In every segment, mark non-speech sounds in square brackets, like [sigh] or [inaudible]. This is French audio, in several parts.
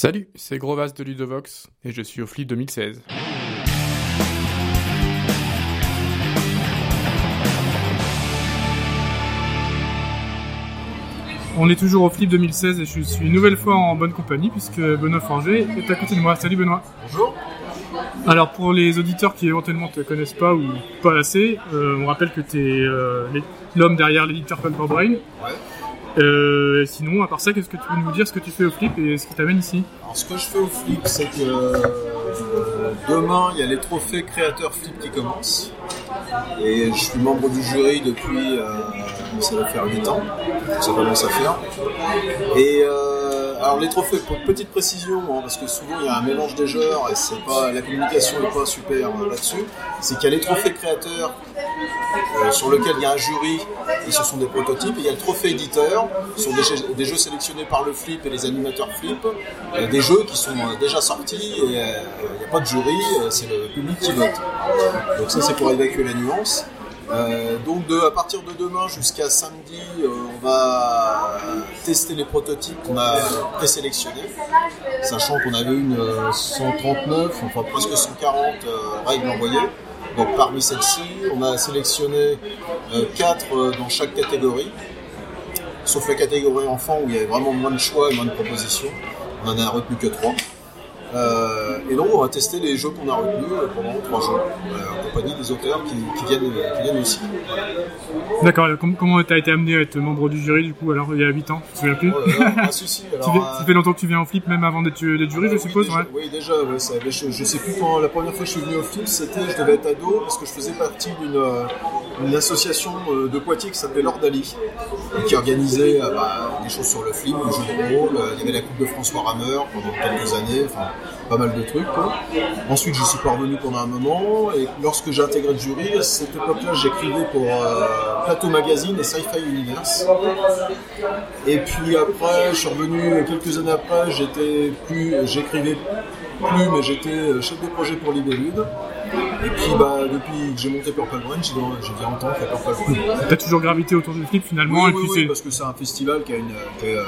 Salut, c'est Grovas de Ludovox et je suis au Flip 2016. On est toujours au Flip 2016 et je suis une nouvelle fois en bonne compagnie puisque Benoît Forger est à côté de moi. Salut Benoît. Bonjour. Alors pour les auditeurs qui éventuellement te connaissent pas ou pas assez, euh, on rappelle que tu es l'homme derrière l'éditeur Brain. Ouais. Euh, sinon, à part ça, qu'est-ce que tu veux nous dire, ce que tu fais au Flip et ce qui t'amène ici Alors, ce que je fais au Flip, c'est que euh, demain, il y a les trophées créateurs Flip qui commencent. Et je suis membre du jury depuis, euh, ça va faire 8 ans, ça commence à faire. Et euh, alors les trophées, pour petite précision, hein, parce que souvent il y a un mélange des genres et la communication n'est pas super euh, là-dessus, c'est qu'il y a les trophées créateurs euh, sur lesquels il y a un jury et ce sont des prototypes. Il y a le trophée éditeur, ce sont des, jeux- sélectionnés par le Flip et les animateurs Flip, euh, des jeux qui sont euh, déjà sortis et il n'y a pas de jury, c'est le public qui vote. Donc ça c'est pour évacuer la nuance. Euh, donc à partir de demain jusqu'à samedi, euh, on va tester les prototypes qu'on a présélectionnés, sachant qu'on avait une euh, 139, enfin presque 140 euh, règles envoyées. Donc parmi celles-ci, on a sélectionné 4 dans chaque catégorie, sauf la catégorie enfant où il y avait vraiment moins de choix et moins de propositions. On en a retenu que 3. Euh, et donc on va tester les jeux qu'on a retenus euh, pendant trois jours, euh, en compagnie des auteurs qui, qui viennent, qui viennent aussi. D'accord, com- comment t'as été amené à être membre du jury du coup alors il y a 8 ans, tu te souviens plus Oh là là, ah, si, [laughs] alors, euh, ça fait longtemps que tu viens au Flip même avant d'être jury je oui, suppose, déjà, ouais. Oui, déjà, ouais, ça, je, je sais plus quand la première fois que je suis venu au film, c'était, je devais être ado, parce que je faisais partie d'une une association euh, de Poitiers qui s'appelait L'Ordali, qui organisait euh, bah, des choses sur le film, le jeu de rôle, euh, il y avait la Coupe de François Rameur pendant quelques années, enfin, pas mal de trucs. Ensuite, j'y suis parvenu pendant un moment, et lorsque j'ai intégré le jury, à cette époque-là, j'écrivais pour euh, Plateau Magazine et Sci-Fi Universe. Et puis après, je suis revenu quelques années après, j'étais plus, j'écrivais plus, mais j'étais chef de projet pour Libellude. Et puis bah, depuis que j'ai monté Purple Brain, j'ai j'ai bien longtemps fait Purple Brain. T'as toujours gravité autour du Flip finalement Oui, et oui, puis oui, c'est... parce que c'est un festival qui a une, qui est, euh,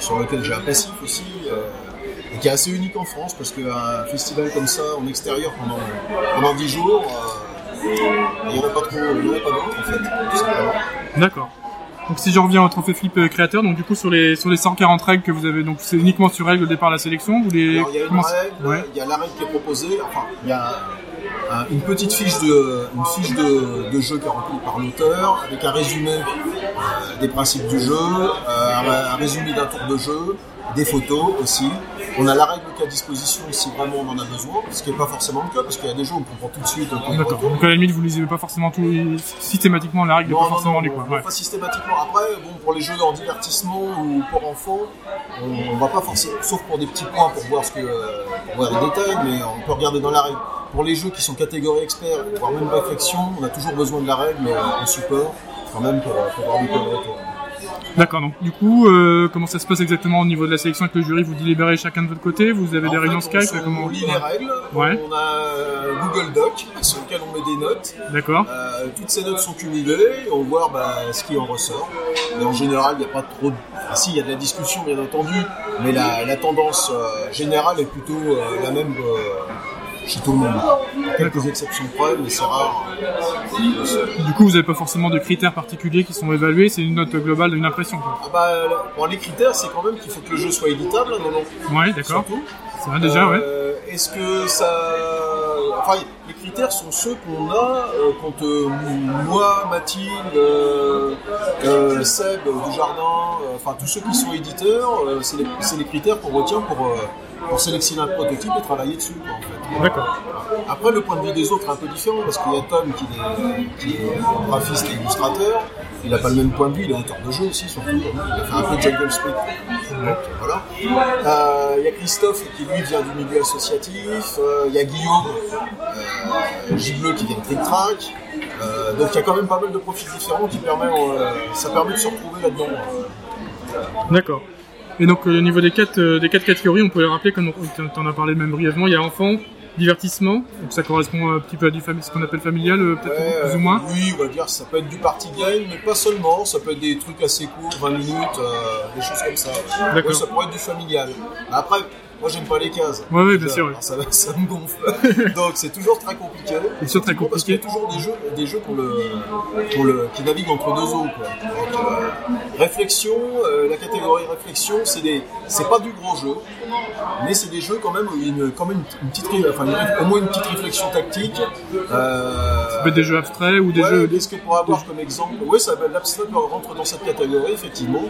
sur lequel j'ai un passif aussi, euh, et qui est assez unique en France, parce qu'un festival comme ça, en extérieur, pendant, pendant 10 jours, euh, il n'y en a pas trop, il y en a pas d'autres en fait. D'accord. Donc si je reviens au trophée Flip créateur, donc du coup sur les sur les 140 règles que vous avez, donc c'est uniquement sur règles au départ la sélection, vous les... Alors, il y a une règle, Ouais. il y a la règle qui est proposée, enfin, il y a une petite fiche de, jeu qui est remplie par l'auteur, avec un résumé euh, des principes du jeu, euh, un, un résumé d'un tour de jeu, des photos aussi. On a la règle qui est à disposition si vraiment on en a besoin, ce qui n'est pas forcément le cas, parce qu'il y a des où on comprend tout de suite. D'accord. Donc à la limite vous lisez pas forcément tout systématiquement la règle n'est Non, pas non, forcément non, quoi. Ouais. pas systématiquement. Après, bon, pour les jeux en divertissement ou pour enfants, on, on va pas forcément, sauf pour des petits points pour voir ce que, euh, pour voir les détails, mais on peut regarder dans la règle. Pour les jeux qui sont catégorie expert, voire même réflexion, on a toujours besoin de la règle euh, en support, quand même pour, euh, pour avoir du code. D'accord, donc du coup, euh, comment ça se passe exactement au niveau de la sélection avec le jury? Vous délibérez chacun de votre côté? Vous avez des En réunions Skype? on, comment... on lit les règles, Ouais. on a euh, Google Doc sur lequel on met des notes. D'accord. Euh, toutes ces notes sont cumulées et on voit bah, ce qui en ressort. Et en général, il n'y a pas trop de... Si, il y a de la discussion, bien entendu, mais la, la tendance euh, générale est plutôt la même chez tout le monde. Quelques exceptions près, mais c'est rare. Du coup, vous n'avez pas forcément de critères particuliers qui sont évalués, c'est une note globale d'une impression. Quoi. Ah bah, bon, les critères, c'est quand même qu'il faut que le jeu soit éditable, non, non, Ouais, d'accord. va déjà, ouais. Euh, Est-ce que ça. Enfin, les critères sont ceux qu'on a euh, quand euh, moi, Mathilde, euh, euh, Seb du Jardin, euh, enfin tous ceux qui sont éditeurs, c'est les, critères qu'on retient pour, pour sélectionner un prototype et travailler dessus. quoi, en fait. D'accord. Après, le point de vue des autres est un peu différent parce qu'il y a Tom qui est, qui est graphiste et illustrateur. Il n'a pas le même point de vue, il est auteur de jeu aussi, surtout. Il a fait un peu de Jungle Speed. Donc, voilà. Euh, Il y a Christophe qui lui vient du milieu associatif. Euh, Il y a Guillaume euh, Gibleux qui vient de Trick Track. Euh, donc il y a quand même pas mal de profils différents qui permet, euh, ça permet de se retrouver là-dedans. D'accord. Et donc, au niveau des quatre, des quatre catégories, on peut les rappeler, comme tu en as parlé même brièvement, il y a enfant, divertissement, donc ça correspond un petit peu à du ce qu'on appelle familial, euh, peut-être Ouais, plus ou moins. Oui, on va dire, ça peut être du party game, mais pas seulement. Ça peut être des trucs assez courts, 20 minutes, euh, des choses comme ça. Ouais, ça pourrait être du familial. Après, moi j'aime pas les cases. Ouais, ouais, bien sûr. ouais. ça, ça me gonfle. [laughs] Donc c'est toujours très compliqué. C'est toujours très Parce qu'il y compliqué. a toujours des jeux, des jeux pour le, pour le, qui naviguent entre deux eaux. Quoi. Donc, euh, réflexion, euh, la catégorie réflexion, c'est des, c'est pas du gros jeu, mais c'est des jeux quand même, où il y a une, quand même une, petite, enfin, une- au moins une petite réflexion tactique. Euh, des jeux abstraits ou des ouais, jeux. Qu'est-ce que pour avoir comme exemple? Oui, ça l'abstrait rentre dans cette catégorie, effectivement.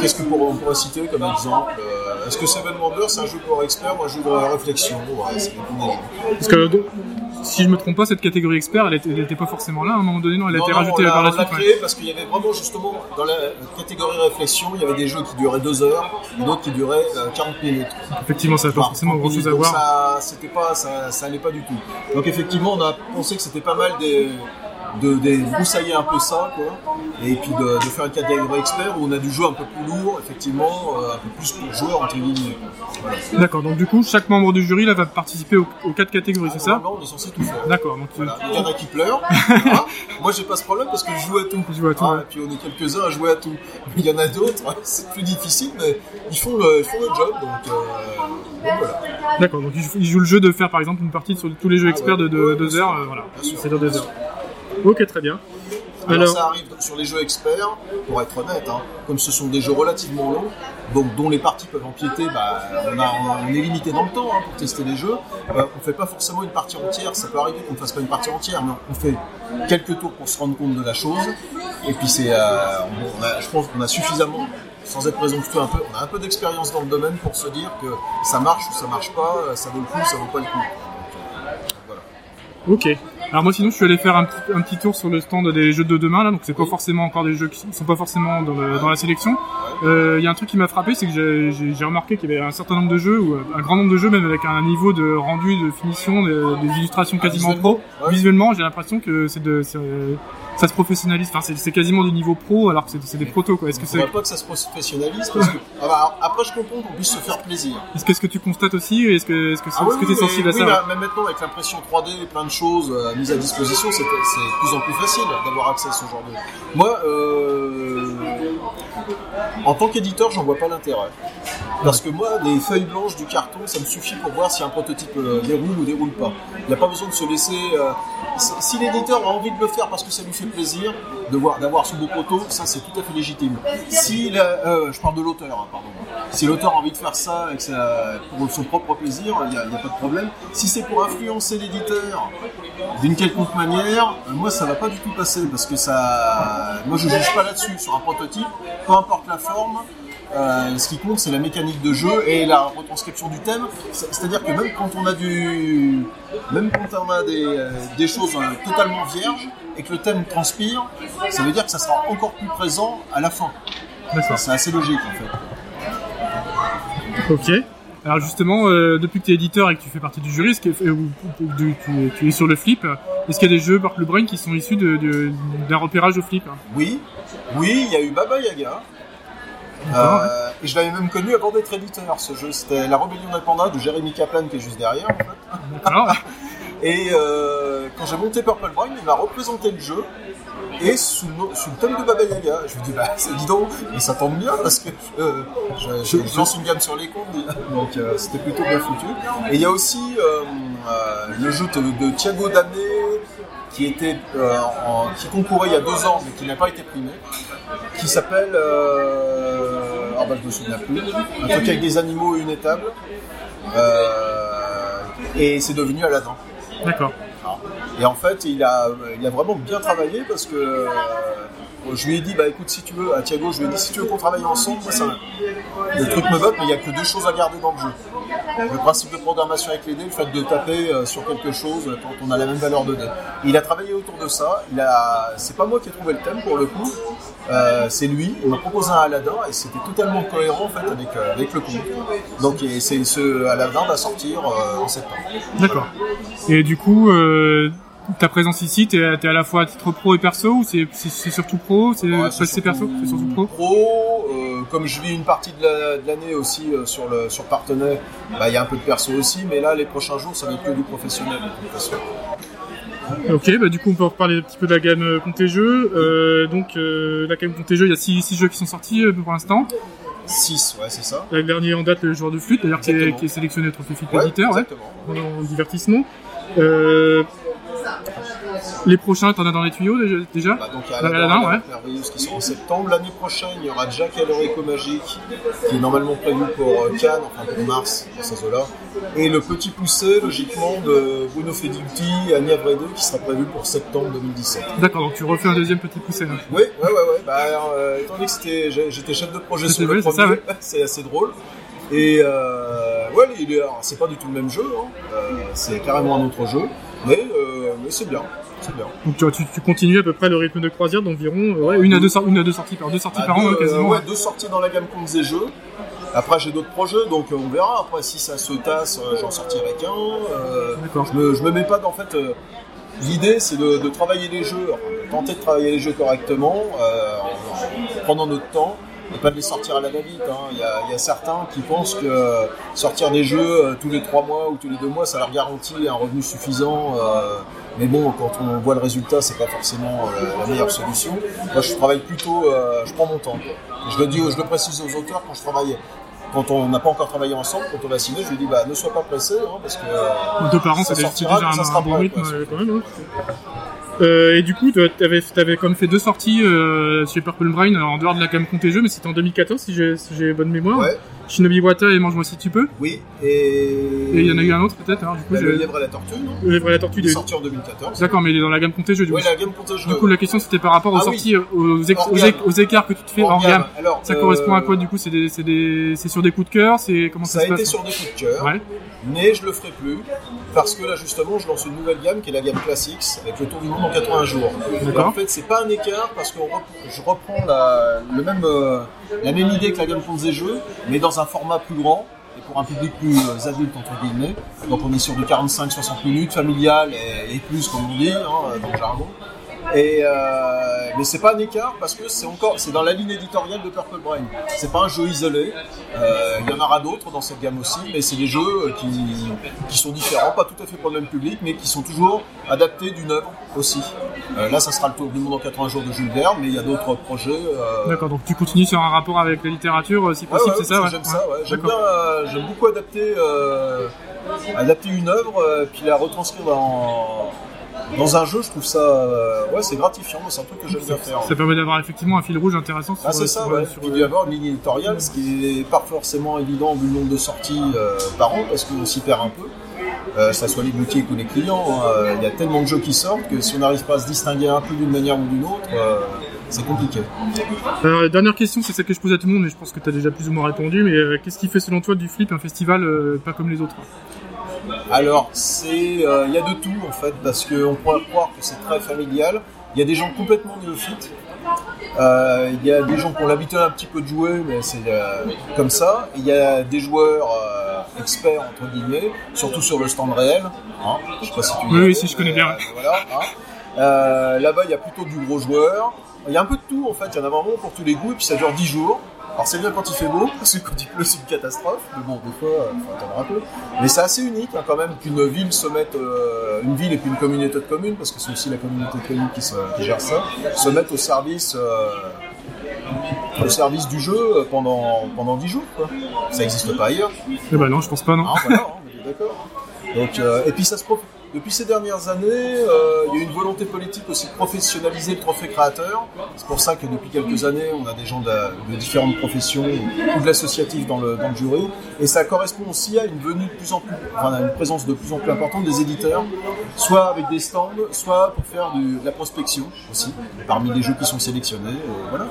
Qu'est-ce que pour- on pourrait citer comme exemple? Euh, Est-ce que Seven Wonders, c'est un jeu pour experts ou un jeu de réflexion? Ouais. Parce que donc, si je me trompe pas, cette catégorie expert, elle était, elle était pas forcément là à un moment donné, non? Elle a Non, été non, rajoutée on l'a- par la on l'a suite. ouais. créé parce qu'il y avait vraiment justement dans la catégorie réflexion, il y avait des jeux qui duraient 2 heures et d'autres qui duraient euh, 40 minutes. Effectivement, ça n'a pas forcément 30 grand chose à voir. Ça, c'était pas, ça, ça allait pas du tout. Donc effectivement, on a pensé que c'était pas mal des, de, de broussailler un peu ça, quoi. Et puis de, de faire une catégorie expert où on a du jeu un peu plus lourd, effectivement, euh, un peu plus pour joueurs entre guillemets. Voilà. D'accord, donc du coup, chaque membre du jury là va participer aux, aux quatre catégories, c'est ça on est censé tout faire. D'accord, donc Voilà. Il y en a qui pleurent. [laughs] Moi, j'ai pas ce problème parce que je joue à tout. Tu joues à tout, Ah, ouais. Et puis on est quelques-uns à jouer à tout. Mais il y en a d'autres, [laughs] c'est plus difficile, mais ils font le, ils font le job. Donc, euh, donc voilà. D'accord, donc il joue- il joue le jeu de faire par exemple une partie sur tous les jeux Ah experts ouais. de 2 Ouais, bien heures, euh, voilà, c'est dans 2 heures. Ok, très bien. Alors, Alors, ça arrive sur les jeux experts, pour être honnête, hein, comme ce sont des jeux relativement longs, donc dont les parties peuvent empiéter, bah, on, a, on est limité dans le temps hein, pour tester les jeux. Euh, on fait pas forcément une partie entière, ça peut arriver qu'on ne fasse pas une partie entière, mais on fait quelques tours pour se rendre compte de la chose. Et puis c'est, euh, on a- je pense qu'on a suffisamment, sans être présomptueux un peu, on a un peu d'expérience dans le domaine pour se dire que ça marche ou ça marche pas, euh, ça vaut le coup, ça vaut pas le coup. Voilà. ok. Alors moi sinon je suis allé faire un petit, un petit tour sur le stand des jeux de demain là, donc c'est pas forcément encore des jeux qui sont pas forcément dans, le- dans la sélection. Euh, Il y a un truc qui m'a frappé, c'est que j'ai- remarqué qu'il y avait un certain nombre de jeux, ou euh, un grand nombre de jeux même avec un niveau de rendu, de finition, de- des illustrations quasiment pro. Visuellement, j'ai l'impression que c'est de, ça se professionnalise. Enfin, c'est quasiment du niveau pro alors que c'est des protos quoi. Est-ce que c'est pas que ça se professionnalise parce que ah bah, alors, après je comprends qu'on puisse se faire plaisir. est-ce que, que tu constates aussi Est-ce que que c'est Ah oui, oui, t'es sensible à ça oui, ouais? mais même maintenant avec l'impression 3D et plein de choses euh, mises à disposition, c'est c'est de plus en plus facile d'avoir accès à ce genre de. Moi, euh, en tant qu'éditeur, j'en vois pas l'intérêt. Parce que moi, des feuilles blanches, du carton, ça me suffit pour voir si un prototype euh, déroule ou déroule pas. Il n'y a pas besoin de se laisser. euh, si l'éditeur a envie de le faire parce que ça lui fait plaisir d'avoir son beau proto, ça c'est tout à fait légitime. Si euh, je parle de l'auteur, hein, pardon. Si l'auteur a envie de faire ça pour son propre plaisir, il n'y a pas de problème. Si c'est pour influencer l'éditeur d'une quelconque manière, moi ça va pas du tout passer parce que ça, moi je juge pas là-dessus sur un prototype, peu importe la forme. euh, ce qui compte, c'est la mécanique de jeu et la retranscription du thème. C'est- C'est-à-dire que même quand on a du, même quand on a des, euh, des choses euh, totalement vierges et que le thème transpire, ça veut dire que ça sera encore plus présent à la fin. C'est assez logique en fait. Ok. Alors justement, euh, depuis que tu es éditeur et que tu fais partie du jury, que, euh, tu, tu es sur le flip, euh, est-ce qu'il y a des jeux par le Brain qui sont issus d'un repérage au flip hein Oui, oui, il y a eu Baba Yaga. Euh, et je l'avais même connu avant d'être éditeur ce jeu. C'était La Rébellion des Pandas de Jérémy Kaplan qui est juste derrière en fait. [laughs] Et euh, quand j'ai monté Purple Brain, il m'a représenté le jeu et sous, le no- sous le thème de Baba Yaga. Je me dis, bah, c'est dis donc, et ça tombe bien parce que euh, je, je- je lance une gamme sur les comptes, donc euh, c'était plutôt bien foutu. Et il y a aussi le jeu de, de Thiago Damé qui était en- qui concourait il y a deux ans mais qui n'a pas été primé, qui s'appelle ah bah je me souviens plus, un truc avec des animaux et une étable. Et c'est devenu Aladdin. D'accord. Et en fait, il a, il a vraiment bien travaillé parce que euh, je lui ai dit, bah écoute, si tu veux, à Thiago, je lui ai dit, si tu veux qu'on travaille ensemble, moi, ça, le truc me botte, mais il n'y a que deux choses à garder dans le jeu. Le principe de programmation avec les dés, le fait de taper euh, sur quelque chose quand on a la même valeur de dés. Il a travaillé autour de ça. Il a, c'est pas moi qui ai trouvé le thème pour le coup. Euh, c'est lui. Il m'a proposé un Aladdin et c'était totalement cohérent en fait avec, euh, avec le conte. Donc et c'est ce Aladdin va sortir euh, en septembre. D'accord. Et du coup, ta présence ici, t'es es à la fois à titre pro et perso ou c'est c'est- c'est surtout pro? C'est Ouais, c'est c'est perso? C'est surtout pro? Pro, comme je vis une partie de la- de l'année aussi euh, sur le sur Partenay, bah, il y a un peu de perso aussi, mais là les prochains jours ça va être que du professionnel. Ok, bah du coup on peut reparler un petit peu de la gamme euh, Comté Jeux. Euh, donc euh, la gamme Comté Jeux, il y a 6 jeux qui sont sortis pour l'instant. 6, ouais, c'est ça. Le dernier en date, le joueur de flûte, d'ailleurs, qui qui est sélectionné au trophée flûte Ouais, éditeur, ouais, en divertissement. Euh, les prochains, t'en as dans les tuyaux déjà, Bah, donc il y a Aladdin, ouais. Merveilleuse qui sort en septembre. L'année prochaine, il y aura Jack et l'Oreco Magique, qui est normalement prévu pour euh, Cannes, enfin pour mars, dans ces eaux-là. Et le petit poussé, logiquement, de Bruno Fedilti et Ania Vrede, qui sera prévu pour septembre 2017. D'accord, donc tu refais un deuxième petit poussé. là. Oui, ouais, ouais, ouais. Bah, alors, euh, étant donné que j'étais chef de projet sur le premier, ouais. [laughs] c'est assez drôle. Et euh, ouais, c'est pas du tout le même jeu, hein. Euh, c'est carrément un autre jeu, mais, euh, mais c'est bien, Donc tu, tu, tu continues à peu près le rythme de croisière d'environ euh, ouais, une, à deux, sor- une à deux sorties par deux sorties par an, deux, quasiment. euh, ouais, deux sorties dans la gamme contre des jeux. Après, j'ai d'autres projets, donc euh, on verra. Après, si ça se tasse, j'en sortirai qu'un. Euh, je, me, je me mets pas. En fait, euh, l'idée, c'est de, de travailler les jeux, enfin, de tenter de travailler les jeux correctement, euh, en, en prenant notre temps, et pas de les sortir à la va-vite. hein. Il y, a, il y a certains qui pensent que euh, sortir des jeux euh, tous les trois mois ou tous les deux mois, ça leur garantit un revenu suffisant. euh, mais bon, quand on voit le résultat, c'est pas forcément la meilleure solution. Moi, je travaille plutôt, euh, je prends mon temps. quoi. Je le dis, je le précise aux auteurs quand je travaille. Quand on n'a pas encore travaillé ensemble, quand on va signer, je lui dis bah ne sois pas pressé, hein, parce que euh, Deux par an, ça c'est sortira, déjà ça un, sera un bon rythme quoi, quand même. hein. Euh, et du coup, tu avais, avais comme fait deux sorties euh, chez Purple Brain en dehors de la gamme Compte Jeux, mais c'était en 2014 si j'ai si bonne mémoire. ouais, Shinobi Wata et Mange-moi si tu peux. oui. Et Et il y en a eu un autre peut-être. Du coup, bah, le lièvre et la tortue, non le Livre et la tortue. Il est sorti en 2014. D'accord, mais il est dans la gamme Compte et Jeux. Du, Oui, coup. la gamme jeu. du coup, la question c'était par rapport aux Ah oui. sorties, euh, aux, ex- écarts que tu te fais hors, gamme. Alors, Ça euh, correspond à quoi du coup C'est des, des, sur des coups de cœur C'est comment ça, Ça a été sur des coups de cœur, Ouais. mais je le ferai plus parce que là justement je lance une nouvelle gamme qui est la gamme Classics avec le tour du monde en 80 jours. D'accord. En fait c'est pas un écart parce que je reprends la, le même, euh, la même idée que la gamme Ponce et Jeux mais dans un format plus grand et pour un public plus euh, adulte entre guillemets. Donc on est sur du 45-60 minutes familial et, et plus comme on dit hein, dans le jargon. Et euh, mais c'est pas un écart parce que c'est encore c'est dans la ligne éditoriale de Purple Brain. C'est pas un jeu isolé. Euh, Il y en aura d'autres dans cette gamme aussi, mais c'est des jeux qui, qui sont différents, pas tout à fait pour le même public, mais qui sont toujours adaptés d'une œuvre aussi. Euh, là, ça sera le tour du monde en 80 jours de Jules Verne, mais il y a d'autres projets. euh, D'accord, donc tu continues sur un rapport avec la littérature euh, si possible, ouais, c'est ça ouais. J'aime ça, ouais. J'aime bien, euh, j'aime beaucoup adapter, euh, adapter une œuvre, euh, puis la retranscrire dans, dans un jeu. Je trouve ça, euh, ouais, c'est gratifiant. C'est un truc que j'aime bien faire. Ça permet d'avoir effectivement un fil rouge intéressant sur, Ah, c'est ça, sur- ouais. sur- Puis d'y avoir une ligne éditoriale, ce qui est pas forcément évident vu le nombre de sorties euh, par an, parce qu'on s'y perd un peu. Euh, ça soit les boutiques ou les clients, hein. Il y a tellement de jeux qui sortent que si on n'arrive pas à se distinguer un peu d'une manière ou d'une autre, c'est compliqué. Alors, dernière question, c'est celle que je pose à tout le monde, mais je pense que tu as déjà plus ou moins répondu. Mais qu'est-ce qui fait selon toi du flip un festival pas comme les autres? Alors, c'est, euh, il y a de tout en fait, parce qu'on pourrait croire que c'est très familial. Il y a des gens complètement néophytes. Euh, Il y a des gens qui ont l'habitude un petit peu de jouer, mais c'est euh, comme ça. Il y a des joueurs experts entre guillemets, surtout sur le stand réel. Hein. Je sais pas si tu y Oui, oui, si, je connais bien. voilà. hein. Là-bas, il y a plutôt du gros joueur. Il y a un peu de tout en fait. Il y en a vraiment pour tous les goûts, et puis ça dure 10 jours. Alors c'est bien quand il fait beau, [laughs] parce que quand il pleut c'est une catastrophe, mais bon des fois il faut attendre un peu. Mais c'est assez unique hein, quand même qu'une ville se mette, euh, une ville et puis une communauté de communes, parce que c'est aussi la communauté de communes qui, se- qui gère ça, se mettent au service, euh, au service du jeu pendant, pendant 10 jours. Quoi. Ça n'existe pas ailleurs. Eh ben non, je pense pas, non. Hein, voilà, hein, on est d'accord. Donc, euh, et puis ça se depuis ces dernières années, euh, il y a une volonté politique aussi de professionnaliser le trophée créateur. C'est pour ça que depuis quelques années, on a des gens de, de différentes professions ou de l'associatif dans le, dans le jury. Et ça correspond aussi à une venue de plus en plus, enfin, à une présence de plus en plus importante des éditeurs, soit avec des stands, soit pour faire du- de la prospection aussi, parmi les jeux qui sont sélectionnés. et voilà.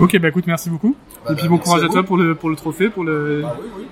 Ok, bah écoute, merci beaucoup. Bah, Et puis bah, bon courage à à toi pour le, pour le trophée, pour le, Ah oui, oui.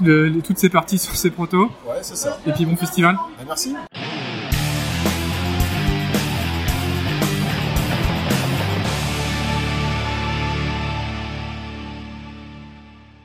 Le- toutes ces parties sur ces protos. Ouais, c'est ça. Et puis bon festival. Ah, merci.